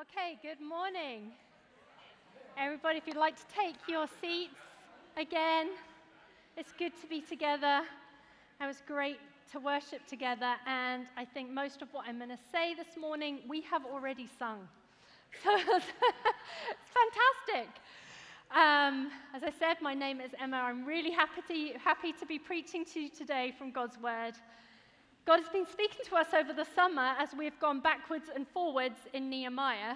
Okay, good morning. Everybody, if you'd like to take your seats again, it's good to be together. It was great to worship together, and I think most of what I'm going to say this morning we have already sung. So it's fantastic. Um, as I said, my name is Emma. I'm really happy to, happy to be preaching to you today from God's Word. God has been speaking to us over the summer as we've gone backwards and forwards in Nehemiah.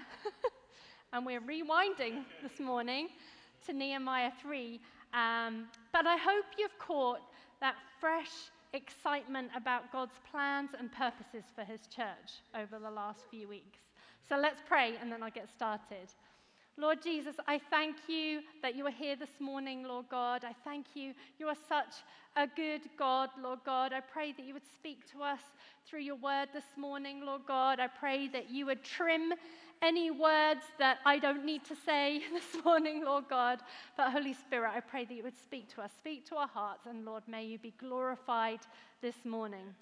and we're rewinding this morning to Nehemiah 3. Um, but I hope you've caught that fresh excitement about God's plans and purposes for his church over the last few weeks. So let's pray and then I'll get started. Lord Jesus, I thank you that you are here this morning, Lord God. I thank you. You are such a good God, Lord God. I pray that you would speak to us through your word this morning, Lord God. I pray that you would trim any words that I don't need to say this morning, Lord God. But Holy Spirit, I pray that you would speak to us, speak to our hearts, and Lord, may you be glorified this morning.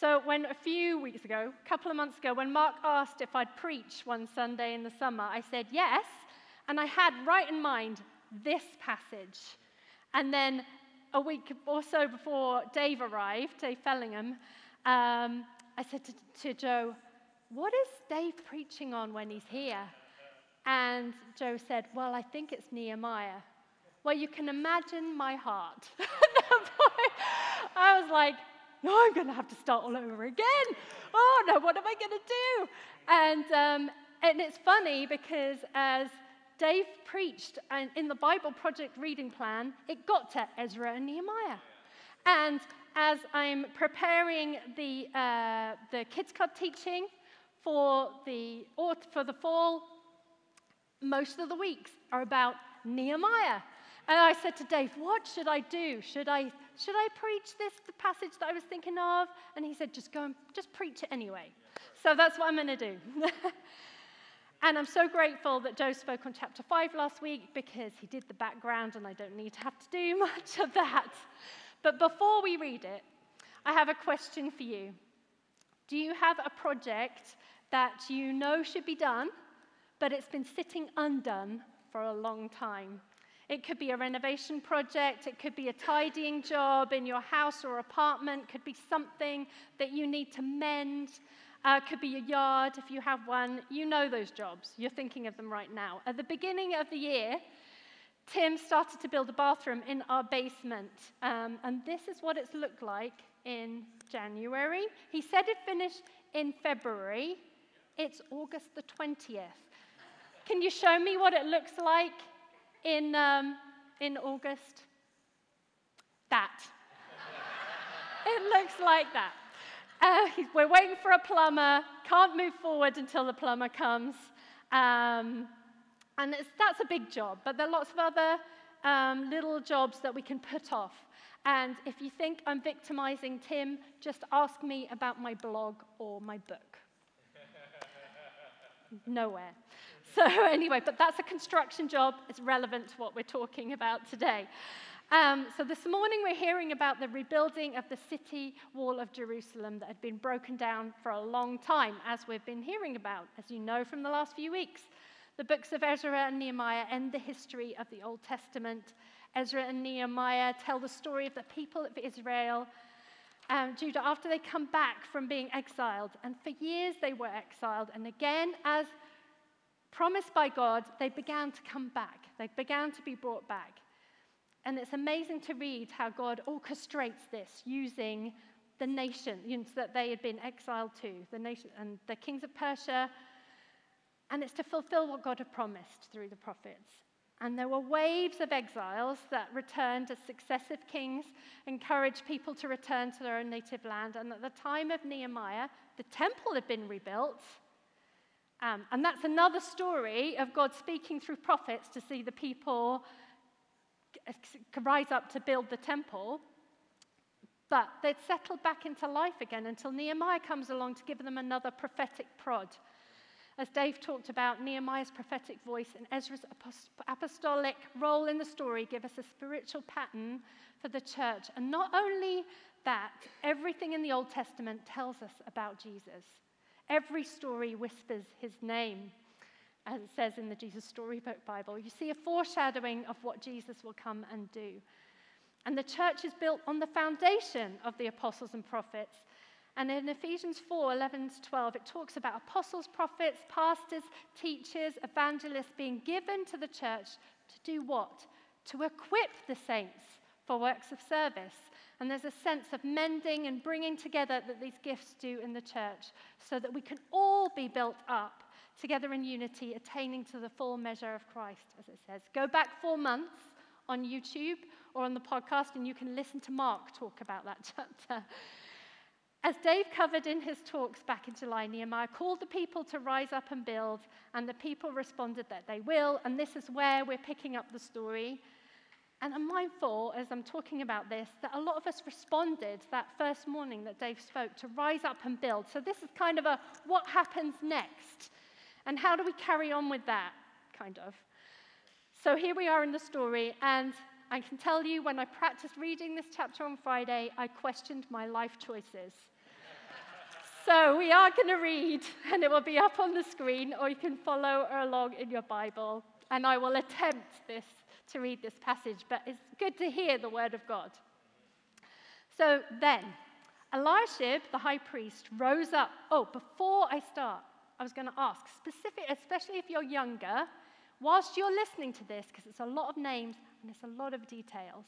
So, when a few weeks ago, a couple of months ago, when Mark asked if I'd preach one Sunday in the summer, I said yes. And I had right in mind this passage. And then a week or so before Dave arrived, Dave Fellingham, um, I said to, to Joe, What is Dave preaching on when he's here? And Joe said, Well, I think it's Nehemiah. Well, you can imagine my heart. I was like, no, I'm going to have to start all over again. Oh, no, what am I going to do? And, um, and it's funny because as Dave preached and in the Bible Project reading plan, it got to Ezra and Nehemiah. And as I'm preparing the, uh, the Kids Club teaching for the, for the fall, most of the weeks are about Nehemiah. And I said to Dave, What should I do? Should I, should I preach this the passage that I was thinking of? And he said, Just go and just preach it anyway. So that's what I'm going to do. and I'm so grateful that Joe spoke on chapter 5 last week because he did the background and I don't need to have to do much of that. But before we read it, I have a question for you. Do you have a project that you know should be done, but it's been sitting undone for a long time? It could be a renovation project, it could be a tidying job in your house or apartment, could be something that you need to mend. Uh, could be your yard if you have one. You know those jobs. You're thinking of them right now. At the beginning of the year, Tim started to build a bathroom in our basement. Um, and this is what it's looked like in January. He said it finished in February. It's August the 20th. Can you show me what it looks like in, um, in August? That. it looks like that. Uh, we're waiting for a plumber, can't move forward until the plumber comes. Um, and that's a big job, but there are lots of other um, little jobs that we can put off. And if you think I'm victimizing Tim, just ask me about my blog or my book. Nowhere. So, anyway, but that's a construction job. It's relevant to what we're talking about today. Um, so, this morning we're hearing about the rebuilding of the city wall of Jerusalem that had been broken down for a long time, as we've been hearing about, as you know from the last few weeks. The books of Ezra and Nehemiah end the history of the Old Testament. Ezra and Nehemiah tell the story of the people of Israel, um, Judah, after they come back from being exiled. And for years they were exiled. And again, as promised by God, they began to come back. They began to be brought back. And it's amazing to read how God orchestrates this using the nations that they had been exiled to, the nation and the kings of Persia. And it's to fulfill what God had promised through the prophets. And there were waves of exiles that returned as successive kings encouraged people to return to their own native land. And at the time of Nehemiah, the temple had been rebuilt um, and that's another story of God speaking through prophets to see the people rise up to build the temple. But they'd settled back into life again until Nehemiah comes along to give them another prophetic prod. As Dave talked about, Nehemiah's prophetic voice and Ezra's apostolic role in the story give us a spiritual pattern for the church. And not only that, everything in the Old Testament tells us about Jesus. Every story whispers his name, as it says in the Jesus Storybook Bible. You see a foreshadowing of what Jesus will come and do. And the church is built on the foundation of the apostles and prophets. And in Ephesians 4 11 to 12, it talks about apostles, prophets, pastors, teachers, evangelists being given to the church to do what? To equip the saints for works of service. And there's a sense of mending and bringing together that these gifts do in the church so that we can all be built up together in unity, attaining to the full measure of Christ, as it says. Go back four months on YouTube or on the podcast, and you can listen to Mark talk about that chapter. As Dave covered in his talks back in July, Nehemiah called the people to rise up and build, and the people responded that they will. And this is where we're picking up the story. And I'm mindful as I'm talking about this that a lot of us responded that first morning that Dave spoke to rise up and build. So this is kind of a what happens next? And how do we carry on with that? Kind of. So here we are in the story, and I can tell you when I practiced reading this chapter on Friday, I questioned my life choices. so we are going to read, and it will be up on the screen, or you can follow along in your Bible. And I will attempt this to read this passage, but it's good to hear the word of God. So then, Eliashib, the high priest, rose up. Oh, before I start, I was going to ask, specific, especially if you're younger, whilst you're listening to this, because it's a lot of names and it's a lot of details,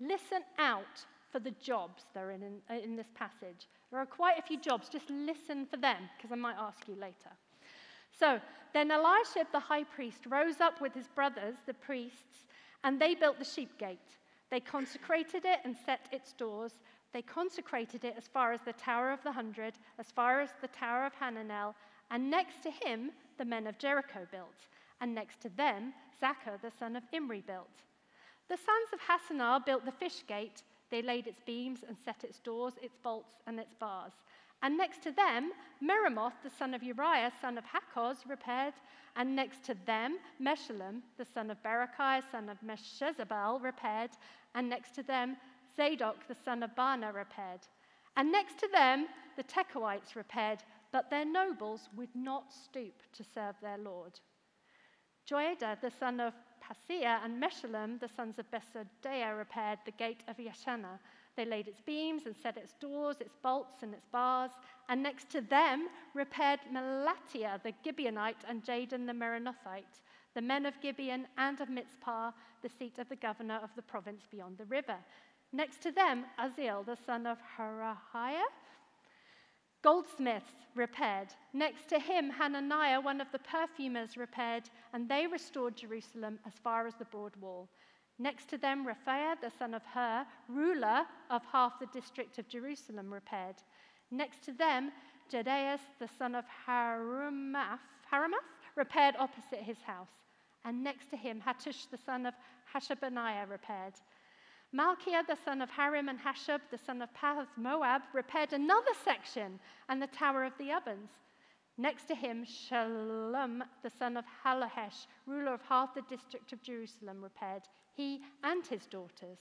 listen out for the jobs that are in, in, in this passage. There are quite a few jobs. Just listen for them, because I might ask you later. So then Eliashib the high priest rose up with his brothers, the priests, and they built the sheep gate. They consecrated it and set its doors. They consecrated it as far as the Tower of the Hundred, as far as the Tower of Hananel, and next to him the men of Jericho built and next to them, Zaccur, the son of Imri, built. The sons of Hassenaah built the fish gate. They laid its beams and set its doors, its bolts, and its bars. And next to them, Meremoth, the son of Uriah, son of Hakkoz, repaired. And next to them, Meshullam, the son of Berechiah, son of Meshezabel, repaired. And next to them, Zadok, the son of Baana, repaired. And next to them, the Tekoites repaired, but their nobles would not stoop to serve their Lord. Joiada, the son of Paseah, and Meshullam, the sons of Besodeiah, repaired the gate of Yeshanah. They laid its beams and set its doors, its bolts, and its bars. And next to them repaired Melatiah, the Gibeonite, and Jadon, the Meronothite, the men of Gibeon and of Mizpah, the seat of the governor of the province beyond the river. Next to them, Uzziel, the son of Harhaiah, Goldsmiths repaired. Next to him, Hananiah, one of the perfumers, repaired, and they restored Jerusalem as far as the broad wall. Next to them, Rephaiah, the son of Hur, ruler of half the district of Jerusalem, repaired. Next to them, Jedaiah, the son of Harumaph, repaired opposite his house. And next to him, Hattush, the son of Hashabneiah, repaired. Malchiah, the son of Harim, and Hashab, the son of Pahath Moab, repaired another section and the Tower of the Ovens. Next to him, Shallum, the son of Hallohesh, ruler of half the district of Jerusalem, repaired, he and his daughters.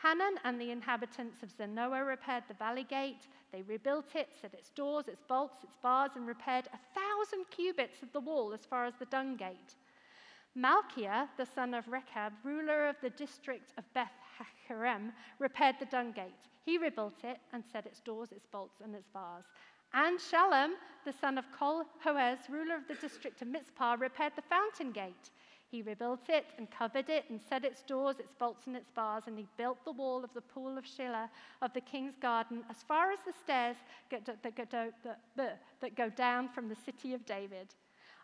Hanan and the inhabitants of Zanoah repaired the valley gate. They rebuilt it, set its doors, its bolts, its bars, and repaired a thousand cubits of the wall as far as the dung gate. Malchiah, the son of Rechab, ruler of the district of Beth Haccherem, repaired the dung gate. He rebuilt it and set its doors, its bolts, and its bars. And Shallum, the son of Kol Hoez, ruler of the district of Mizpah, repaired the fountain gate. He rebuilt it and covered it and set its doors, its bolts, and its bars. And he built the wall of the pool of Shiloh of the king's garden as far as the stairs that go down from the city of David.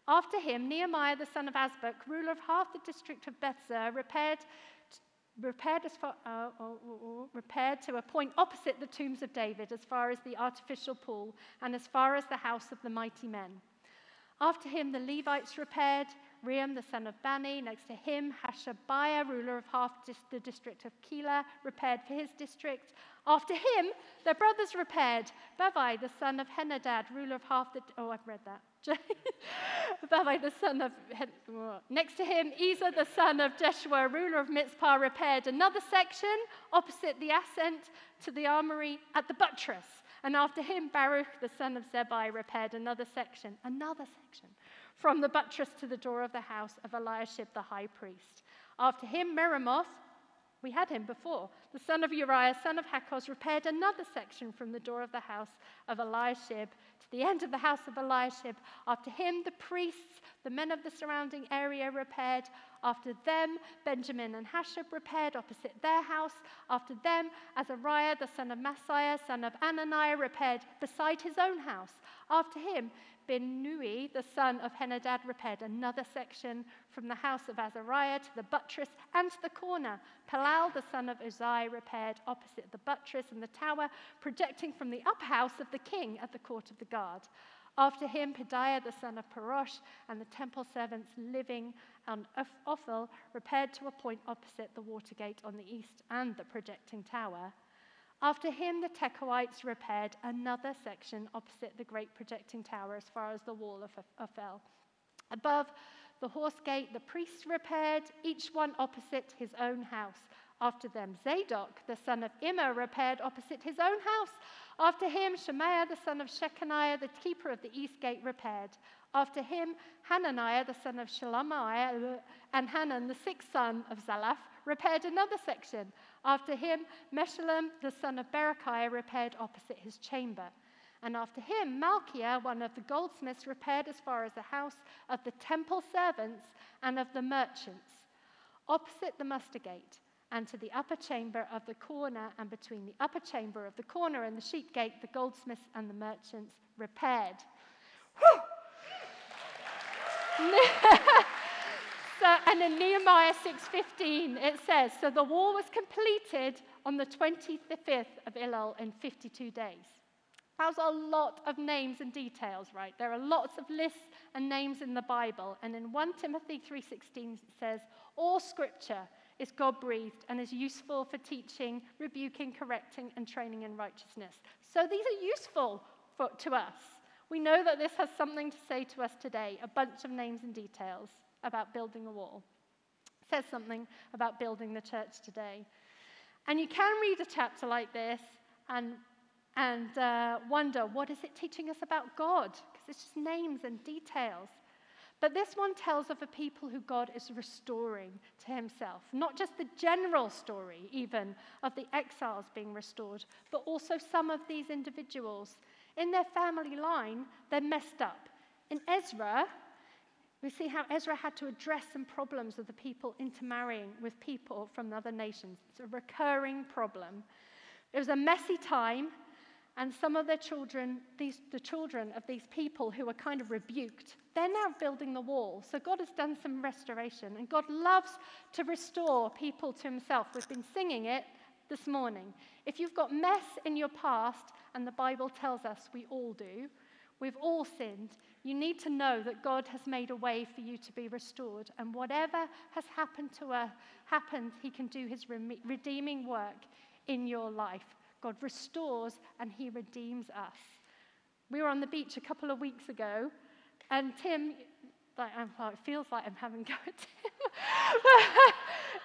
After him, Nehemiah the son of Azbuk, ruler of half the district of Beth-zur, repaired, repaired, far, uh, uh, uh, repaired to a point opposite the tombs of David, as far as the artificial pool, and as far as the house of the mighty men. After him, the Levites repaired. Rehum, the son of Bani, next to him, Hashabiah, ruler of half the district of Keilah, repaired for his district. After him, their brothers repaired. Bavvai, the son of Henadad, ruler of half the. Oh, I've read that. Bavvai, the son of. Next to him, Ezer, the son of Jeshua, ruler of Mizpah, repaired another section opposite the ascent to the armory at the buttress. And after him, Baruch, the son of Zabbai, repaired another section, another section, from the buttress to the door of the house of Eliashib the high priest. After him, Meremoth, we had him before. The son of Uriah, son of Hakkoz, repaired another section from the door of the house of Eliashib to the end of the house of Eliashib. After him, the priests, the men of the surrounding area, repaired. After them, Benjamin and Hashab repaired opposite their house. After them, Azariah, the son of Maaseiah, son of Ananiah, repaired beside his own house. After him, Binnui, the son of Henadad, repaired another section from the house of Azariah to the buttress and to the corner. Palal, the son of Uzai, repaired opposite the buttress and the tower, projecting from the upper house of the king at the court of the guard. After him, Pedaiah, the son of Parosh, and the temple servants living on Ophel repaired to a point opposite the water gate on the east and the projecting tower. After him, the Tekoites repaired another section opposite the great projecting tower as far as the wall of Ophel. Above the horse gate, the priests repaired, each one opposite his own house. After them, Zadok, the son of Immer, repaired opposite his own house. After him, Shemaiah, the son of Shechaniah, the keeper of the east gate, repaired. After him, Hananiah, the son of Shelemiah, and Hanan, the sixth son of Zalaph, repaired another section. After him, Meshullam, the son of Berechiah, repaired opposite his chamber. And after him, Malchiah, one of the goldsmiths, repaired as far as the house of the temple servants and of the merchants, opposite the muster gate, and to the upper chamber of the corner, and between the upper chamber of the corner and the sheep gate, the goldsmiths and the merchants repaired. So, and in Nehemiah 6:15 it says, "So the war was completed on the 25th of Elul in 52 days." That was a lot of names and details, right? There are lots of lists and names in the Bible, and in 1 Timothy 3:16 it says, "All Scripture is God-breathed and is useful for teaching, rebuking, correcting, and training in righteousness." So these are useful for, to us. We know that this has something to say to us today, a bunch of names and details about building a wall. It says something about building the church today. And you can read a chapter like this and, and uh, wonder what is it teaching us about God? Because it's just names and details. But this one tells of a people who God is restoring to himself. Not just the general story, even, of the exiles being restored, but also some of these individuals. In their family line, they're messed up. In Ezra, we see how Ezra had to address some problems of the people intermarrying with people from other nations. It's a recurring problem. It was a messy time, and some of their children, these, the children of these people who were kind of rebuked, they're now building the wall. So God has done some restoration, and God loves to restore people to Himself. We've been singing it this morning. If you've got mess in your past, and the Bible tells us we all do, we've all sinned, you need to know that God has made a way for you to be restored. And whatever has happened to us, happened, He can do His redeeming work in your life. God restores and He redeems us. We were on the beach a couple of weeks ago, and Tim, like, I'm, it feels like I'm having go at Tim.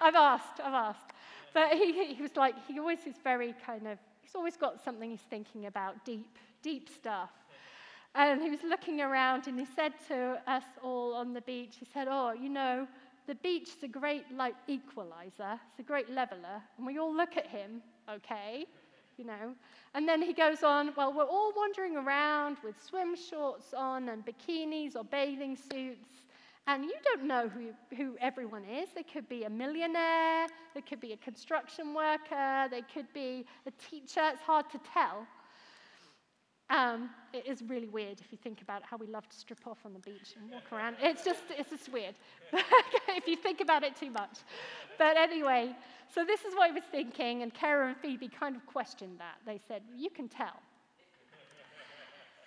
I've asked, I've asked. But he, he was like, he always is very kind of, he's always got something he's thinking about, deep, deep stuff. And he was looking around and he said to us all on the beach, he said, Oh, you know, the beach is a great like equalizer, it's a great leveler. And we all look at him, okay, you know. And then he goes on, Well, we're all wandering around with swim shorts on and bikinis or bathing suits. And you don't know who, who everyone is. They could be a millionaire, they could be a construction worker, they could be a teacher. It's hard to tell. Um, it is really weird if you think about how we love to strip off on the beach and walk around. It's just, it's just weird if you think about it too much. But anyway, so this is what I was thinking, and Kara and Phoebe kind of questioned that. They said, You can tell.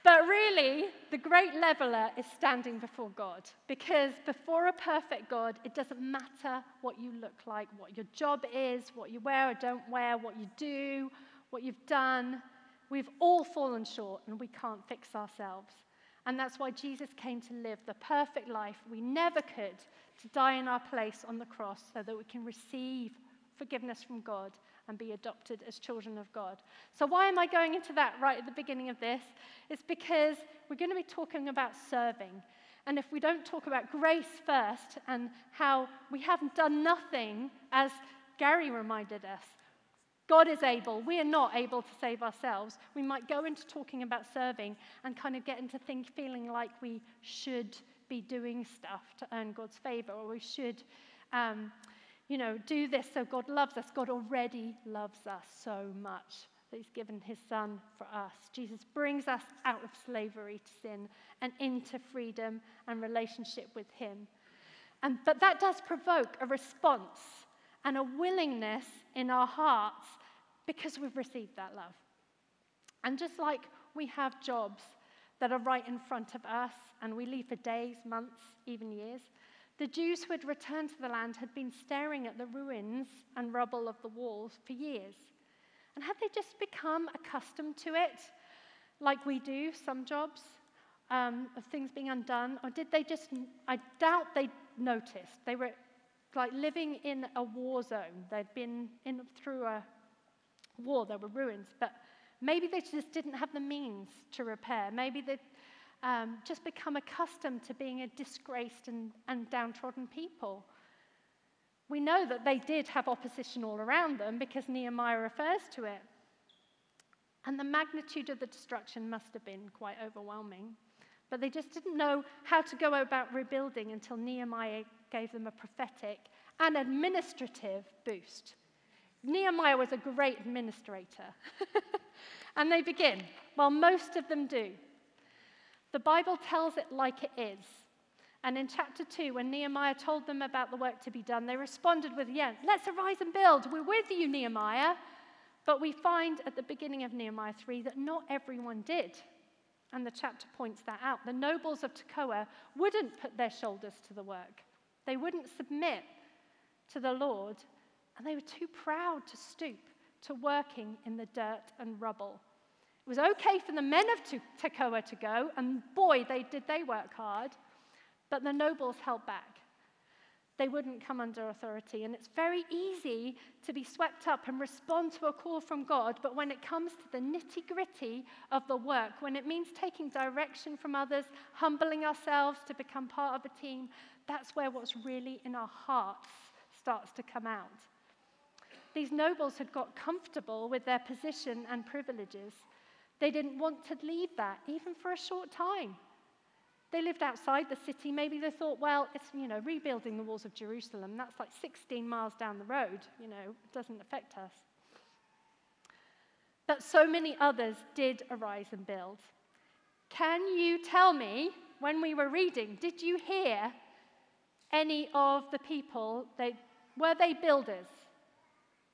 But really, the great leveler is standing before God because before a perfect God, it doesn't matter what you look like, what your job is, what you wear or don't wear, what you do, what you've done. We've all fallen short and we can't fix ourselves. And that's why Jesus came to live the perfect life we never could, to die in our place on the cross so that we can receive forgiveness from God and be adopted as children of God. So, why am I going into that right at the beginning of this? It's because we're going to be talking about serving. And if we don't talk about grace first and how we haven't done nothing, as Gary reminded us, God is able. We are not able to save ourselves. We might go into talking about serving and kind of get into think, feeling like we should be doing stuff to earn God's favor, or we should um, you know, do this so God loves us. God already loves us so much that He's given His Son for us. Jesus brings us out of slavery to sin and into freedom and relationship with Him. And, but that does provoke a response and a willingness in our hearts because we've received that love. And just like we have jobs that are right in front of us and we leave for days, months, even years, the Jews who had returned to the land had been staring at the ruins and rubble of the walls for years. And had they just become accustomed to it, like we do some jobs, um, of things being undone? Or did they just, I doubt they noticed. They were like living in a war zone. They'd been in, through a war, there were ruins, but maybe they just didn't have the means to repair. Maybe they um, just become accustomed to being a disgraced and, and downtrodden people. We know that they did have opposition all around them because Nehemiah refers to it. And the magnitude of the destruction must have been quite overwhelming. But they just didn't know how to go about rebuilding until Nehemiah gave them a prophetic and administrative boost. Nehemiah was a great administrator. and they begin. Well, most of them do. The Bible tells it like it is. And in chapter 2, when Nehemiah told them about the work to be done, they responded with, Yeah, let's arise and build. We're with you, Nehemiah. But we find at the beginning of Nehemiah 3 that not everyone did. And the chapter points that out. The nobles of Tekoa wouldn't put their shoulders to the work, they wouldn't submit to the Lord, and they were too proud to stoop to working in the dirt and rubble. It was okay for the men of Tekoa to go, and boy, they, did they work hard. But the nobles held back. They wouldn't come under authority. And it's very easy to be swept up and respond to a call from God. But when it comes to the nitty gritty of the work, when it means taking direction from others, humbling ourselves to become part of a team, that's where what's really in our hearts starts to come out. These nobles had got comfortable with their position and privileges. They didn't want to leave that, even for a short time. They lived outside the city. Maybe they thought, well, it's, you know, rebuilding the walls of Jerusalem. That's like 16 miles down the road. You know, it doesn't affect us. But so many others did arise and build. Can you tell me, when we were reading, did you hear any of the people, they, were they builders?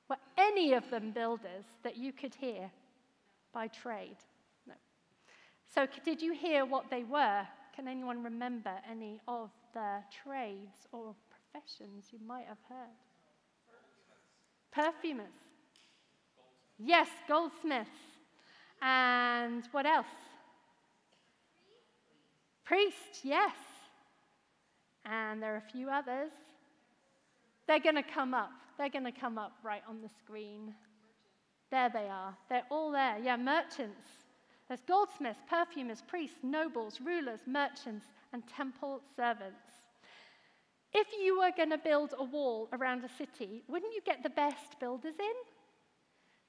Were any of them builders that you could hear? by trade? No. So, did you hear what they were? Can anyone remember any of the trades or professions you might have heard? Perfumers. Yes, goldsmiths. And what else? Priest, yes. And there are a few others. They're going to come up. They're going to come up right on the screen. There they are. They're all there. Yeah, merchants. There's goldsmiths, perfumers, priests, nobles, rulers, merchants, and temple servants. If you were going to build a wall around a city, wouldn't you get the best builders in?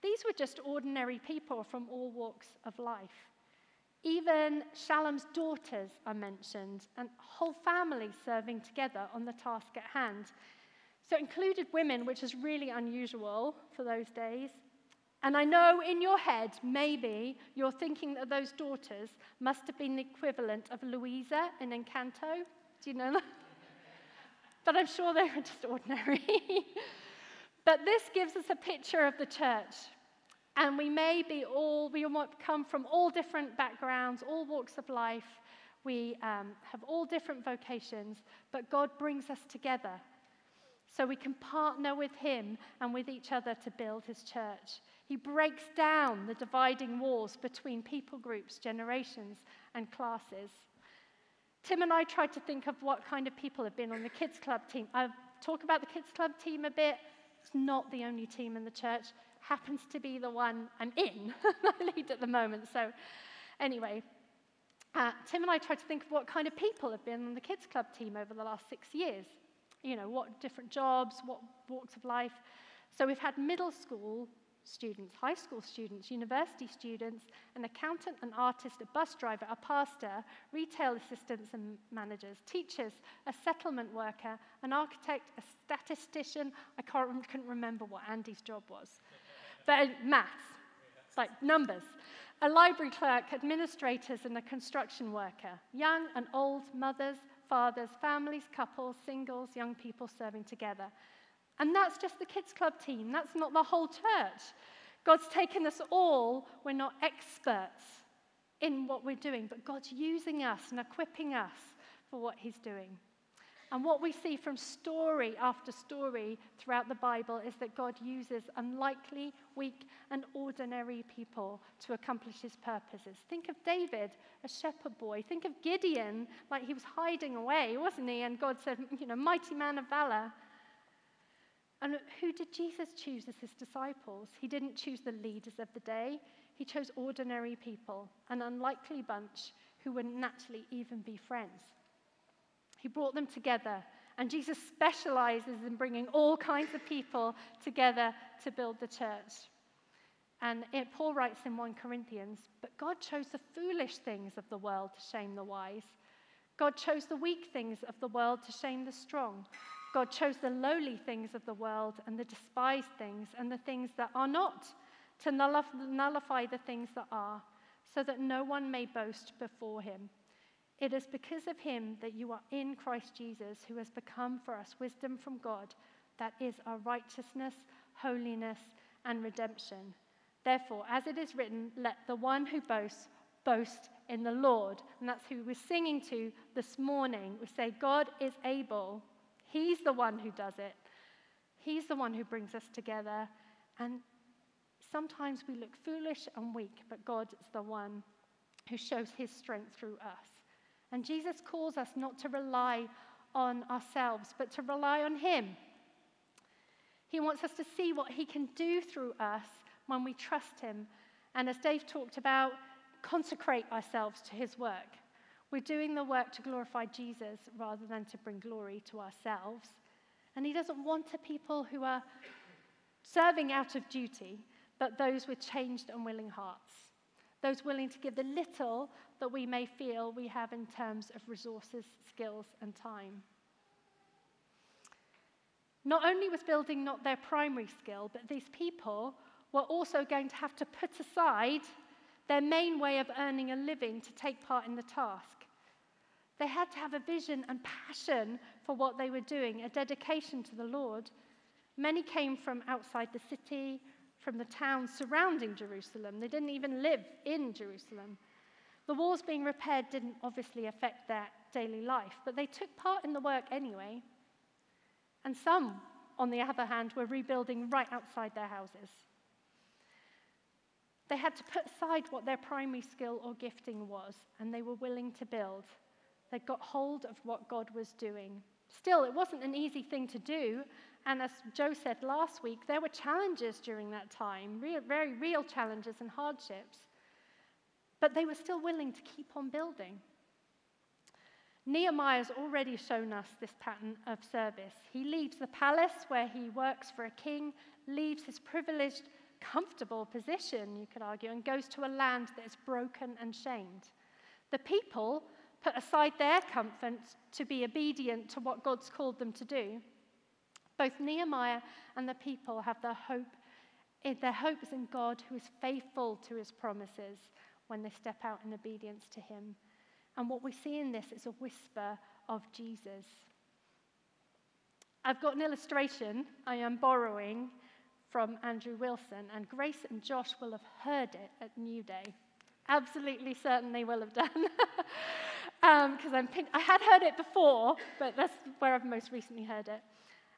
These were just ordinary people from all walks of life. Even Shallum's daughters are mentioned, and whole families serving together on the task at hand. So it included women, which is really unusual for those days, and I know in your head, maybe you're thinking that those daughters must have been the equivalent of Louisa in Encanto. Do you know that? but I'm sure they were just ordinary. but this gives us a picture of the church. And we may be all, we come from all different backgrounds, all walks of life. We um, have all different vocations, but God brings us together so we can partner with Him and with each other to build His church. He breaks down the dividing walls between people groups, generations, and classes. Tim and I tried to think of what kind of people have been on the kids club team. I've talked about the kids club team a bit. It's not the only team in the church. happens to be the one I'm in. I lead at the moment. So, anyway, uh, Tim and I tried to think of what kind of people have been on the kids club team over the last six years. You know, what different jobs, what walks of life. So we've had middle school students, high school students, university students, an accountant, an artist, a bus driver, a pastor, retail assistants and managers, teachers, a settlement worker, an architect, a statistician. I can't, couldn't remember what Andy's job was, but uh, maths, like numbers. A library clerk, administrators, and a construction worker. Young and old, mothers, fathers, families, couples, singles, young people serving together. And that's just the kids' club team. That's not the whole church. God's taken us all. We're not experts in what we're doing, but God's using us and equipping us for what He's doing. And what we see from story after story throughout the Bible is that God uses unlikely, weak, and ordinary people to accomplish his purposes. Think of David, a shepherd boy. Think of Gideon, like he was hiding away, wasn't he? And God said, you know, mighty man of valor. And who did Jesus choose as his disciples? He didn't choose the leaders of the day, he chose ordinary people, an unlikely bunch who wouldn't naturally even be friends. He brought them together, and Jesus specializes in bringing all kinds of people together to build the church. And it, Paul writes in 1 Corinthians, but God chose the foolish things of the world to shame the wise. God chose the weak things of the world to shame the strong. God chose the lowly things of the world and the despised things and the things that are not to nullify the things that are, so that no one may boast before him. It is because of him that you are in Christ Jesus, who has become for us wisdom from God, that is our righteousness, holiness, and redemption. Therefore, as it is written, let the one who boasts boast in the Lord. And that's who we're singing to this morning. We say, God is able. He's the one who does it. He's the one who brings us together. And sometimes we look foolish and weak, but God is the one who shows his strength through us. And Jesus calls us not to rely on ourselves, but to rely on him. He wants us to see what he can do through us when we trust him. And as Dave talked about, consecrate ourselves to his work. We're doing the work to glorify Jesus rather than to bring glory to ourselves. And he doesn't want a people who are serving out of duty, but those with changed and willing hearts. Those willing to give the little that we may feel we have in terms of resources, skills, and time. Not only was building not their primary skill, but these people were also going to have to put aside their main way of earning a living to take part in the task. They had to have a vision and passion for what they were doing, a dedication to the Lord. Many came from outside the city, from the towns surrounding Jerusalem. They didn't even live in Jerusalem. The walls being repaired didn't obviously affect their daily life, but they took part in the work anyway. And some, on the other hand, were rebuilding right outside their houses. They had to put aside what their primary skill or gifting was, and they were willing to build. They got hold of what God was doing. Still, it wasn't an easy thing to do. And as Joe said last week, there were challenges during that time, real, very real challenges and hardships. But they were still willing to keep on building. Nehemiah's already shown us this pattern of service. He leaves the palace where he works for a king, leaves his privileged comfortable position, you could argue, and goes to a land that is broken and shamed. The people put aside their comfort to be obedient to what God's called them to do. Both Nehemiah and the people have their hope their hope is in God who is faithful to his promises when they step out in obedience to him. And what we see in this is a whisper of Jesus. I've got an illustration I am borrowing from Andrew Wilson, and Grace and Josh will have heard it at New Day. Absolutely certain they will have done. Because um, I had heard it before, but that's where I've most recently heard it.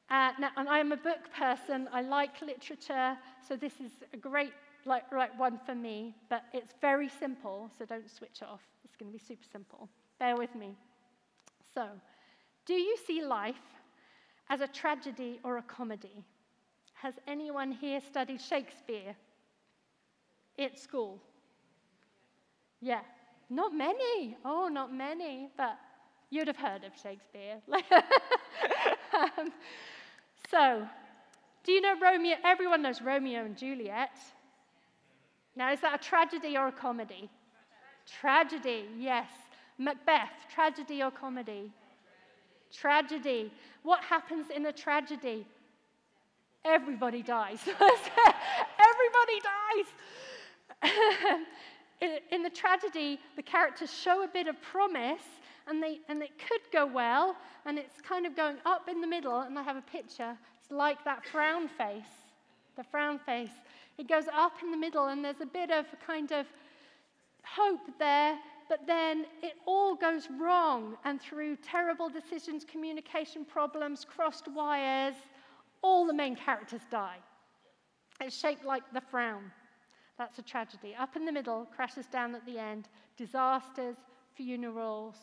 Uh, now, and I am a book person. I like literature, so this is a great like, right one for me, but it's very simple, so don't switch off. It's going to be super simple. Bear with me. So, do you see life as a tragedy or a comedy? Has anyone here studied Shakespeare at school? Yeah, not many. Oh, not many, but you'd have heard of Shakespeare. um, so, do you know Romeo? Everyone knows Romeo and Juliet. Now, is that a tragedy or a comedy? Tragedy, yes. Macbeth, tragedy or comedy? Tragedy. What happens in a tragedy? Everybody dies. Everybody dies. in, in the tragedy, the characters show a bit of promise and, they, and it could go well, and it's kind of going up in the middle, and I have a picture. It's like that frown face, the frown face. It goes up in the middle, and there's a bit of kind of hope there, but then it all goes wrong, and through terrible decisions, communication problems, crossed wires, all the main characters die. It's shaped like the frown. That's a tragedy. Up in the middle, crashes down at the end, disasters, funerals.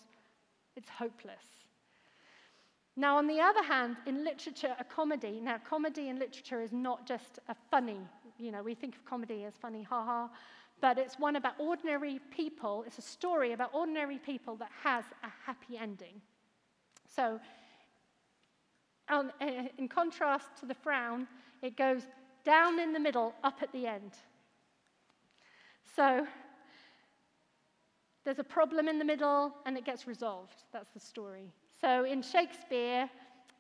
It's hopeless. Now, on the other hand, in literature, a comedy, now, comedy in literature is not just a funny, you know, we think of comedy as funny, ha ha, but it's one about ordinary people. It's a story about ordinary people that has a happy ending. So, um, in contrast to the frown, it goes down in the middle, up at the end. So, there's a problem in the middle, and it gets resolved. That's the story. So, in Shakespeare,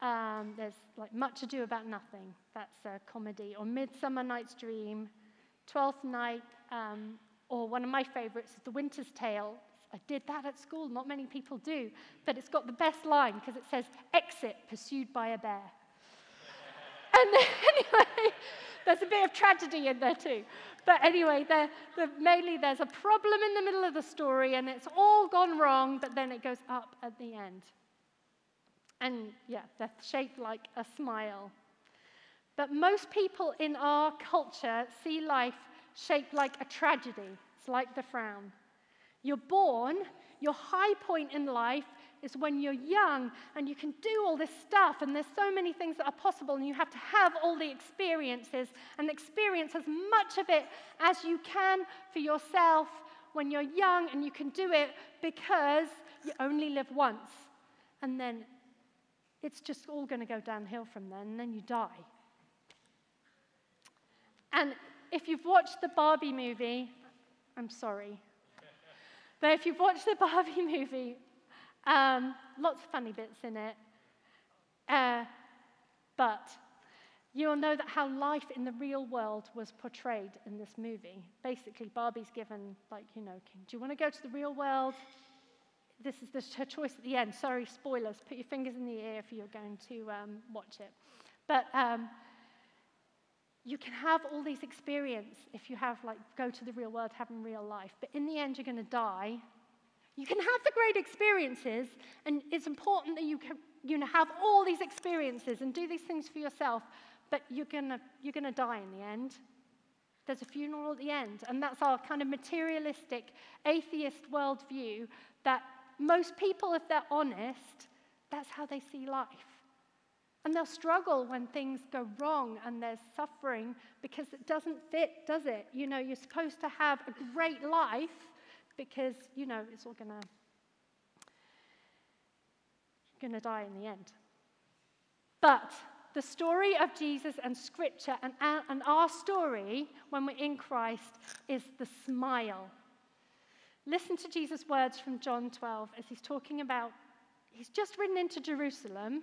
um, there's like Much Ado About Nothing. That's a comedy. Or Midsummer Night's Dream, Twelfth Night, um, or one of my favorites is The Winter's Tale. I did that at school. Not many people do. But it's got the best line because it says, Exit pursued by a bear. and anyway, there's a bit of tragedy in there too. But anyway, the, the, mainly there's a problem in the middle of the story and it's all gone wrong, but then it goes up at the end. And yeah, they're shaped like a smile. But most people in our culture see life shaped like a tragedy. It's like the frown. You're born, your high point in life is when you're young and you can do all this stuff, and there's so many things that are possible, and you have to have all the experiences and experience as much of it as you can for yourself when you're young, and you can do it because you only live once. And then it's just all going to go downhill from then, and then you die. And if you've watched the Barbie movie, I'm sorry. But if you've watched the Barbie movie, um, lots of funny bits in it. Uh, but you'll know that how life in the real world was portrayed in this movie. Basically, Barbie's given, like, you know, do you want to go to the real world? This is her choice at the end. Sorry, spoilers. Put your fingers in the air if you're going to um, watch it. But um, you can have all these experiences if you have like go to the real world having real life but in the end you're going to die you can have the great experiences and it's important that you can you know, have all these experiences and do these things for yourself but you're to you're to die in the end there's a funeral at the end and that's our kind of materialistic atheist worldview that most people if they're honest that's how they see life and they'll struggle when things go wrong and there's suffering because it doesn't fit, does it? You know, you're supposed to have a great life because, you know, it's all going to going to die in the end. But the story of Jesus and Scripture and, and our story when we're in Christ is the smile. Listen to Jesus' words from John 12 as he's talking about, he's just ridden into Jerusalem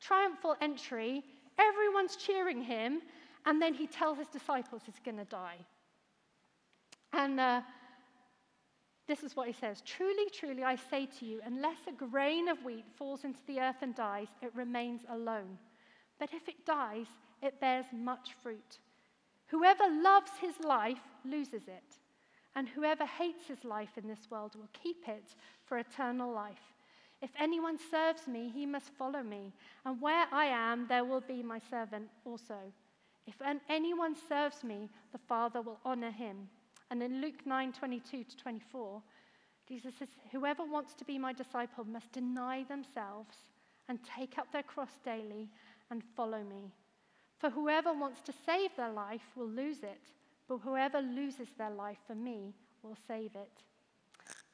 triumphal entry, everyone's cheering him, and then he tells his disciples he's going to die. And uh, this is what he says Truly, truly, I say to you, unless a grain of wheat falls into the earth and dies, it remains alone. But if it dies, it bears much fruit. Whoever loves his life loses it, and whoever hates his life in this world will keep it for eternal life. If anyone serves me, he must follow me, and where I am, there will be my servant also. If anyone serves me, the Father will honor him. And in Luke 9 22 to 24, Jesus says, Whoever wants to be my disciple must deny themselves and take up their cross daily and follow me. For whoever wants to save their life will lose it, but whoever loses their life for me will save it.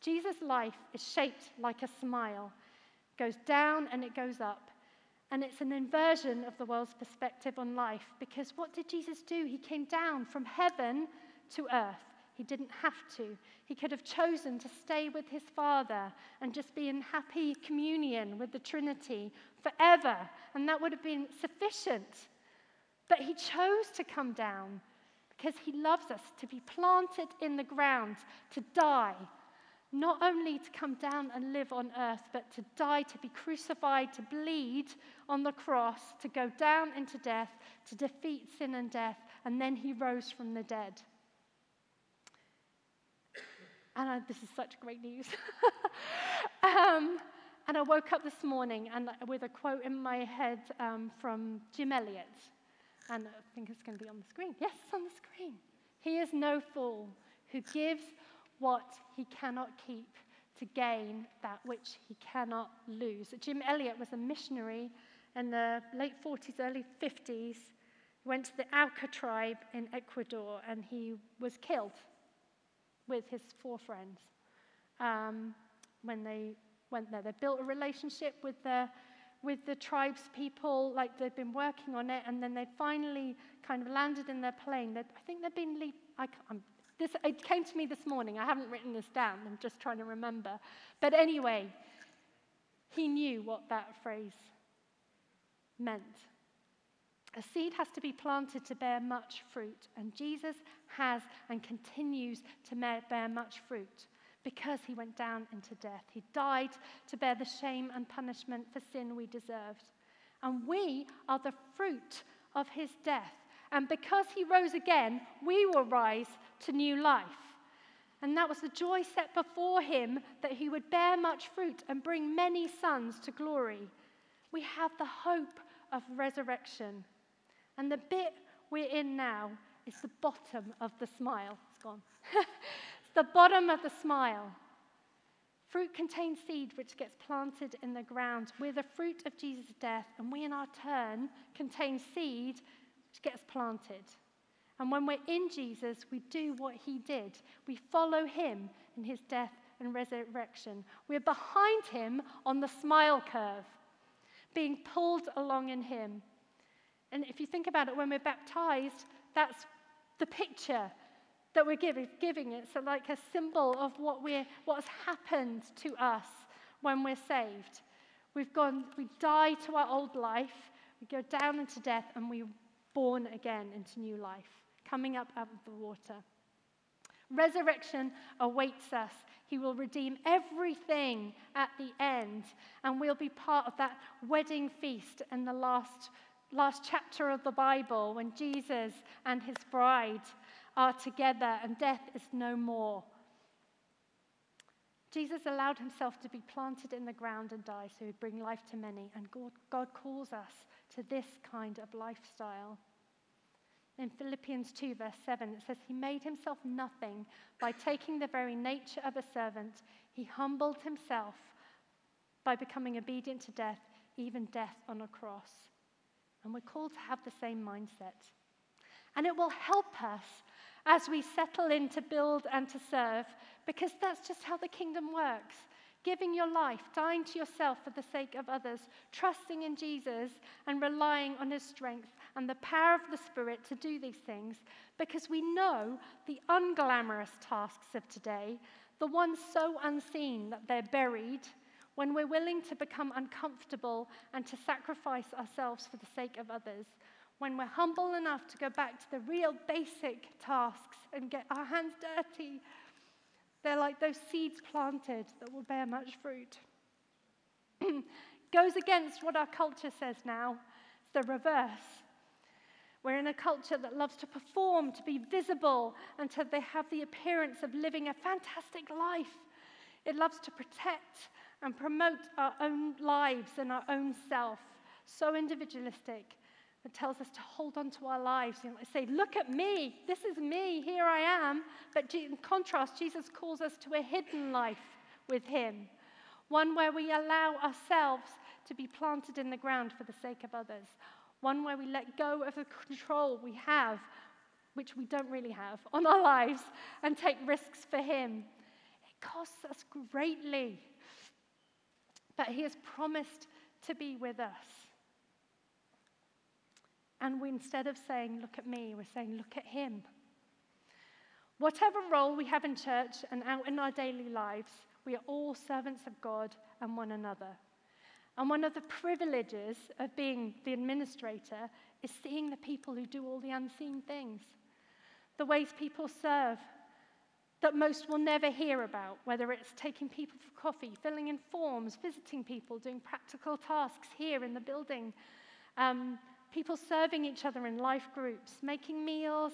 Jesus' life is shaped like a smile, it goes down and it goes up. And it's an inversion of the world's perspective on life because what did Jesus do? He came down from heaven to earth. He didn't have to. He could have chosen to stay with his Father and just be in happy communion with the Trinity forever, and that would have been sufficient. But he chose to come down because he loves us to be planted in the ground, to die. Not only to come down and live on earth, but to die, to be crucified, to bleed on the cross, to go down into death, to defeat sin and death, and then he rose from the dead. And I, this is such great news. um, and I woke up this morning and with a quote in my head um, from Jim Elliot. And I think it's going to be on the screen. Yes, it's on the screen. He is no fool who gives what he cannot keep to gain that which he cannot lose. Jim Elliot was a missionary in the late 40s, early 50s. He went to the Auca tribe in Ecuador and he was killed with his four friends um, when they went there. They built a relationship with the, with the tribes people, like they'd been working on it, and then they'd finally kind of landed in their plane. They'd, I think they'd been, I, this, it came to me this morning. I haven't written this down. I'm just trying to remember. But anyway, he knew what that phrase meant. A seed has to be planted to bear much fruit, and Jesus has and continues to bear much fruit because he went down into death. He died to bear the shame and punishment for sin we deserved. And we are the fruit of his death. And because he rose again, we will rise to new life. And that was the joy set before him that he would bear much fruit and bring many sons to glory. We have the hope of resurrection. And the bit we're in now is the bottom of the smile. It's gone. it's the bottom of the smile. Fruit contains seed which gets planted in the ground. We're the fruit of Jesus' death, and we in our turn contain seed which gets planted. And when we're in Jesus, we do what he did. We follow him in his death and resurrection. We're behind him on the smile curve, being pulled along in him. And if you think about it, when we're baptized, that's the picture that we're giving, giving it. So, like a symbol of what, we're, what has happened to us when we're saved. We've gone, we die to our old life, we go down into death, and we're born again into new life, coming up out of the water. Resurrection awaits us. He will redeem everything at the end, and we'll be part of that wedding feast in the last last chapter of the Bible when Jesus and his bride are together and death is no more. Jesus allowed himself to be planted in the ground and die so he'd bring life to many, and God, God calls us to this kind of lifestyle. In Philippians 2, verse 7, it says, He made himself nothing by taking the very nature of a servant. He humbled himself by becoming obedient to death, even death on a cross. And we're called to have the same mindset. And it will help us as we settle in to build and to serve, because that's just how the kingdom works. Giving your life, dying to yourself for the sake of others, trusting in Jesus and relying on his strength and the power of the Spirit to do these things, because we know the unglamorous tasks of today, the ones so unseen that they're buried when we're willing to become uncomfortable and to sacrifice ourselves for the sake of others, when we're humble enough to go back to the real basic tasks and get our hands dirty, they're like those seeds planted that will bear much fruit. Goes against what our culture says now. It's the reverse. We're in a culture that loves to perform, to be visible, until they have the appearance of living a fantastic life. It loves to protect and promote our own lives and our own self. So individualistic. It tells us to hold on to our lives and say, Look at me, this is me, here I am. But in contrast, Jesus calls us to a hidden life with Him, one where we allow ourselves to be planted in the ground for the sake of others, one where we let go of the control we have, which we don't really have, on our lives and take risks for Him. It costs us greatly. But He has promised to be with us. And we, instead of saying, Look at me, we're saying, Look at Him. Whatever role we have in church and out in our daily lives, we are all servants of God and one another. And one of the privileges of being the administrator is seeing the people who do all the unseen things, the ways people serve that most will never hear about, whether it's taking people for coffee, filling in forms, visiting people, doing practical tasks here in the building, um, people serving each other in life groups, making meals,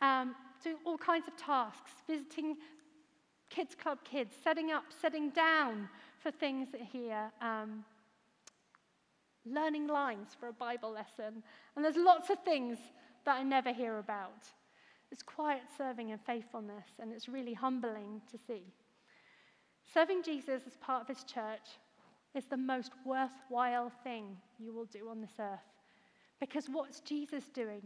um, doing all kinds of tasks, visiting kids club kids, setting up, setting down for things here. Um, learning lines for a Bible lesson. And there's lots of things that I never hear about. It's quiet serving and faithfulness, and it's really humbling to see. Serving Jesus as part of his church is the most worthwhile thing you will do on this earth. Because what's Jesus doing?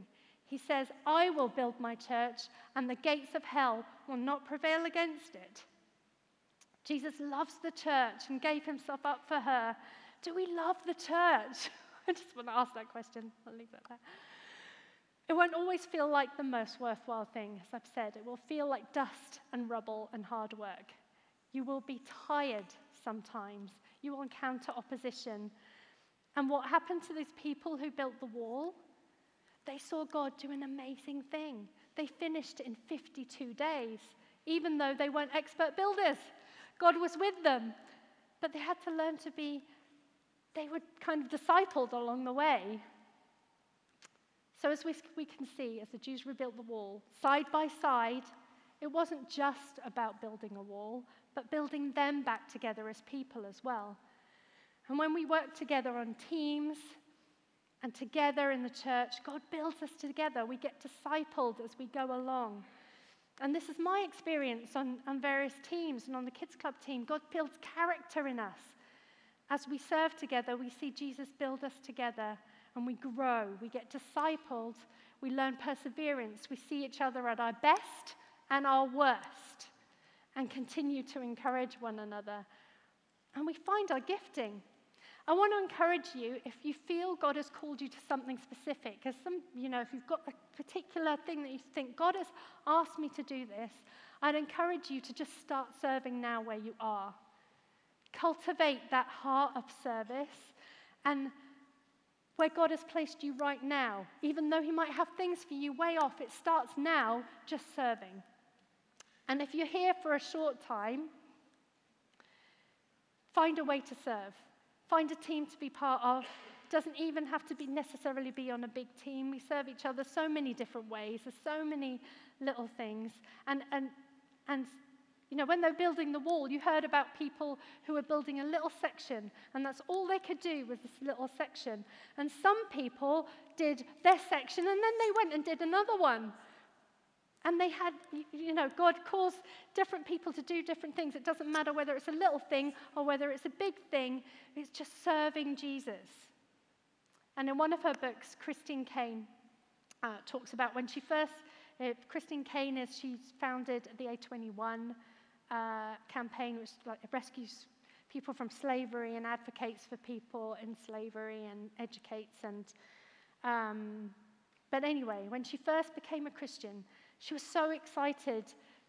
He says, I will build my church, and the gates of hell will not prevail against it. Jesus loves the church and gave himself up for her do we love the church? I just want to ask that question. I'll leave that there. It won't always feel like the most worthwhile thing, as I've said. It will feel like dust and rubble and hard work. You will be tired sometimes. You will encounter opposition. And what happened to these people who built the wall? They saw God do an amazing thing. They finished in 52 days, even though they weren't expert builders. God was with them. But they had to learn to be they were kind of discipled along the way. So, as we, we can see, as the Jews rebuilt the wall, side by side, it wasn't just about building a wall, but building them back together as people as well. And when we work together on teams and together in the church, God builds us together. We get discipled as we go along. And this is my experience on, on various teams and on the Kids Club team. God builds character in us. As we serve together, we see Jesus build us together and we grow. We get discipled. We learn perseverance. We see each other at our best and our worst and continue to encourage one another. And we find our gifting. I want to encourage you if you feel God has called you to something specific, as some, you know, if you've got a particular thing that you think God has asked me to do this, I'd encourage you to just start serving now where you are. Cultivate that heart of service and where God has placed you right now, even though He might have things for you way off, it starts now just serving. And if you're here for a short time, find a way to serve. Find a team to be part of. Doesn't even have to be necessarily be on a big team. We serve each other so many different ways. There's so many little things. And, and, and you know, when they're building the wall, you heard about people who were building a little section, and that's all they could do was this little section. And some people did their section, and then they went and did another one. And they had, you know, God calls different people to do different things. It doesn't matter whether it's a little thing or whether it's a big thing, it's just serving Jesus. And in one of her books, Christine Caine uh, talks about when she first, uh, Christine Caine is, she's founded the A21 uh, campaign, which like, rescues people from slavery and advocates for people in slavery and educates. And um, but anyway, when she first became a Christian, she was so excited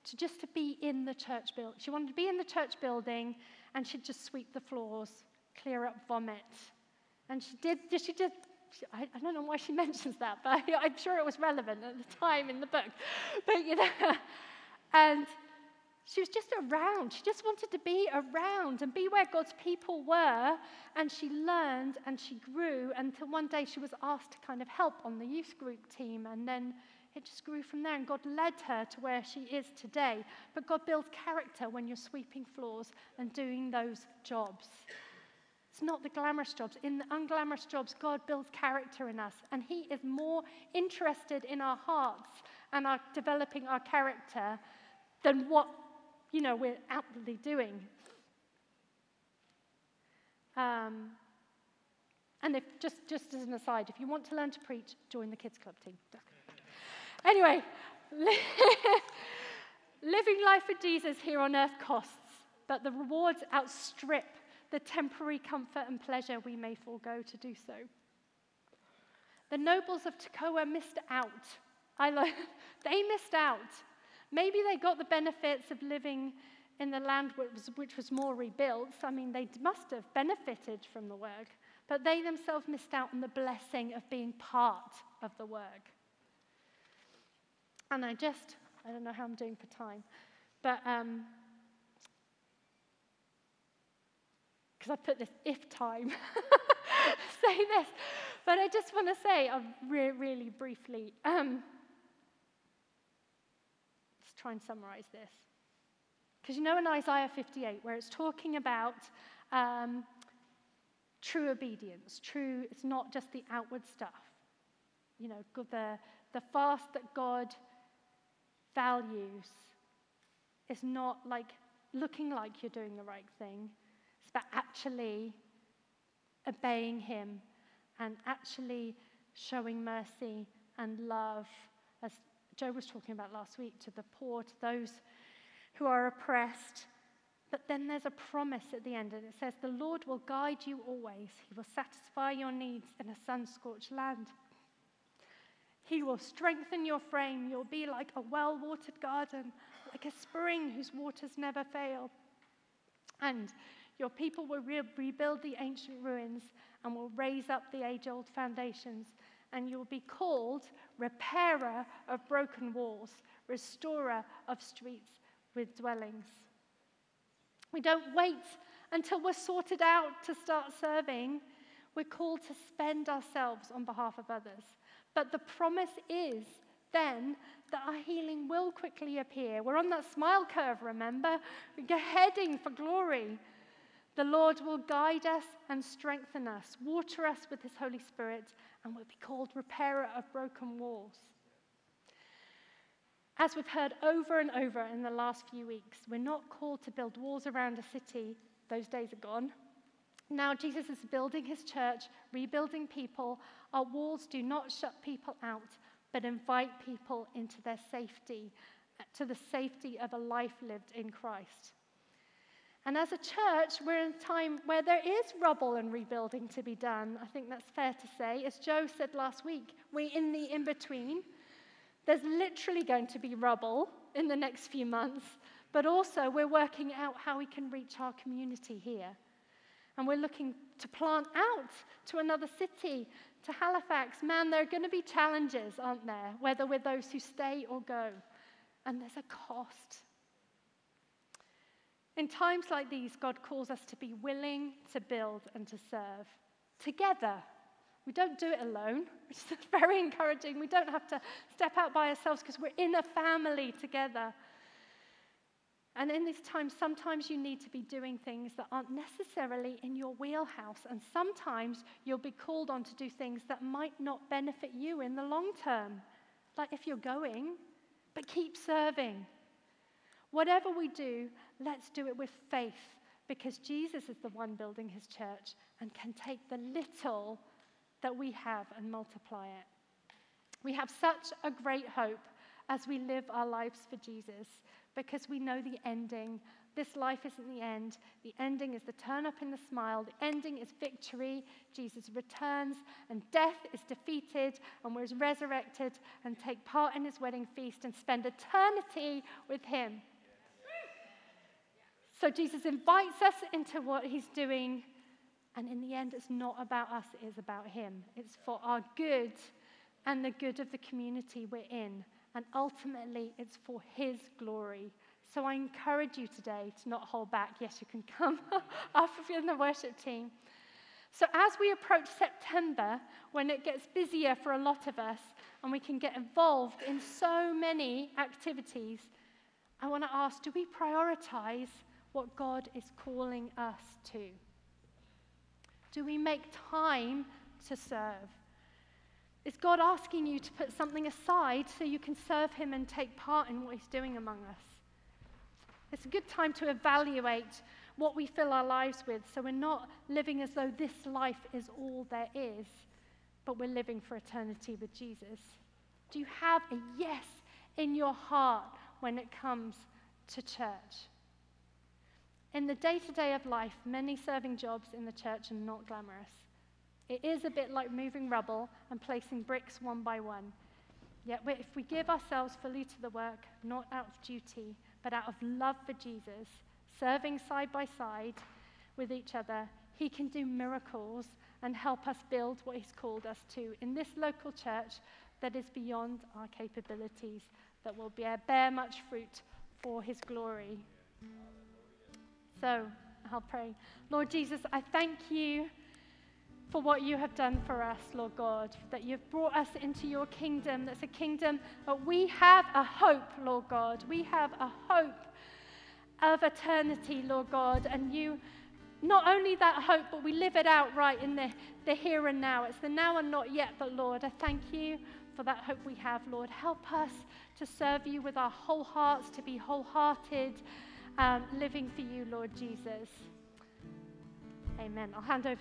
to just to be in the church building. She wanted to be in the church building, and she'd just sweep the floors, clear up vomit, and she did. She did. I, I don't know why she mentions that, but I'm sure it was relevant at the time in the book. But you know, and she was just around. She just wanted to be around and be where God's people were. And she learned and she grew until one day she was asked to kind of help on the youth group team. And then it just grew from there. And God led her to where she is today. But God builds character when you're sweeping floors and doing those jobs. It's not the glamorous jobs. In the unglamorous jobs, God builds character in us. And He is more interested in our hearts and our developing our character than what you know, we're outwardly doing. Um, And if just, just as an aside, if you want to learn to preach, join the kids club team. Anyway, living life for Jesus here on earth costs, but the rewards outstrip the temporary comfort and pleasure we may forego to do so. The nobles of Tekoa missed out. I lo- they missed out. Maybe they got the benefits of living in the land which was, which was more rebuilt. I mean, they must have benefited from the work, but they themselves missed out on the blessing of being part of the work. And I just, I don't know how I'm doing for time, but um, because I put this if time, say this. But I just want to say, uh, re- really briefly, um, let's try and summarize this. Because you know in Isaiah 58, where it's talking about um, true obedience, true, it's not just the outward stuff. You know, the, the fast that God values It's not like looking like you're doing the right thing, it's about actually obeying Him and actually showing mercy and love, as Joe was talking about last week, to the poor, to those who are oppressed. But then there's a promise at the end, and it says, The Lord will guide you always. He will satisfy your needs in a sun scorched land. He will strengthen your frame. You'll be like a well watered garden, like a spring whose waters never fail. And your people will re- rebuild the ancient ruins and will raise up the age old foundations. And you'll be called repairer of broken walls, restorer of streets with dwellings. We don't wait until we're sorted out to start serving. We're called to spend ourselves on behalf of others. But the promise is then that our healing will quickly appear. We're on that smile curve, remember? We're heading for glory. The Lord will guide us and strengthen us, water us with His Holy Spirit, and we'll be called repairer of broken walls. As we've heard over and over in the last few weeks, we're not called to build walls around a city, those days are gone. Now Jesus is building his church, rebuilding people. Our walls do not shut people out, but invite people into their safety, to the safety of a life lived in Christ. And as a church, we're in a time where there is rubble and rebuilding to be done. I think that's fair to say. As Joe said last week, we're in the in between. There's literally going to be rubble in the next few months, but also we're working out how we can reach our community here. And we're looking to plant out to another city, to Halifax. Man, there are going to be challenges, aren't there? Whether we're those who stay or go. And there's a cost. In times like these, God calls us to be willing to build and to serve together. We don't do it alone, which is very encouraging. We don't have to step out by ourselves because we're in a family together. And in this time, sometimes you need to be doing things that aren't necessarily in your wheelhouse. And sometimes you'll be called on to do things that might not benefit you in the long term. Like if you're going, but keep serving. Whatever we do, let's do it with faith because Jesus is the one building his church and can take the little that we have and multiply it. We have such a great hope as we live our lives for Jesus because we know the ending. This life isn't the end. The ending is the turn up in the smile. The ending is victory. Jesus returns, and death is defeated, and we're resurrected and take part in his wedding feast and spend eternity with him. So Jesus invites us into what he's doing, and in the end, it's not about us, it is about him. It's for our good and the good of the community we're in. And ultimately, it's for His glory. So I encourage you today to not hold back. Yes, you can come after in the worship team. So, as we approach September, when it gets busier for a lot of us and we can get involved in so many activities, I want to ask do we prioritize what God is calling us to? Do we make time to serve? Is God asking you to put something aside so you can serve Him and take part in what He's doing among us? It's a good time to evaluate what we fill our lives with. So we're not living as though this life is all there is, but we're living for eternity with Jesus. Do you have a yes in your heart when it comes to church? In the day to day of life, many serving jobs in the church are not glamorous. It is a bit like moving rubble and placing bricks one by one. Yet, if we give ourselves fully to the work, not out of duty, but out of love for Jesus, serving side by side with each other, He can do miracles and help us build what He's called us to in this local church that is beyond our capabilities, that will bear, bear much fruit for His glory. So, I'll pray. Lord Jesus, I thank you for what you have done for us, Lord God, that you've brought us into your kingdom. That's a kingdom that we have a hope, Lord God. We have a hope of eternity, Lord God. And you, not only that hope, but we live it out right in the, the here and now. It's the now and not yet, but Lord, I thank you for that hope we have, Lord. Help us to serve you with our whole hearts, to be wholehearted, um, living for you, Lord Jesus. Amen. I'll hand over.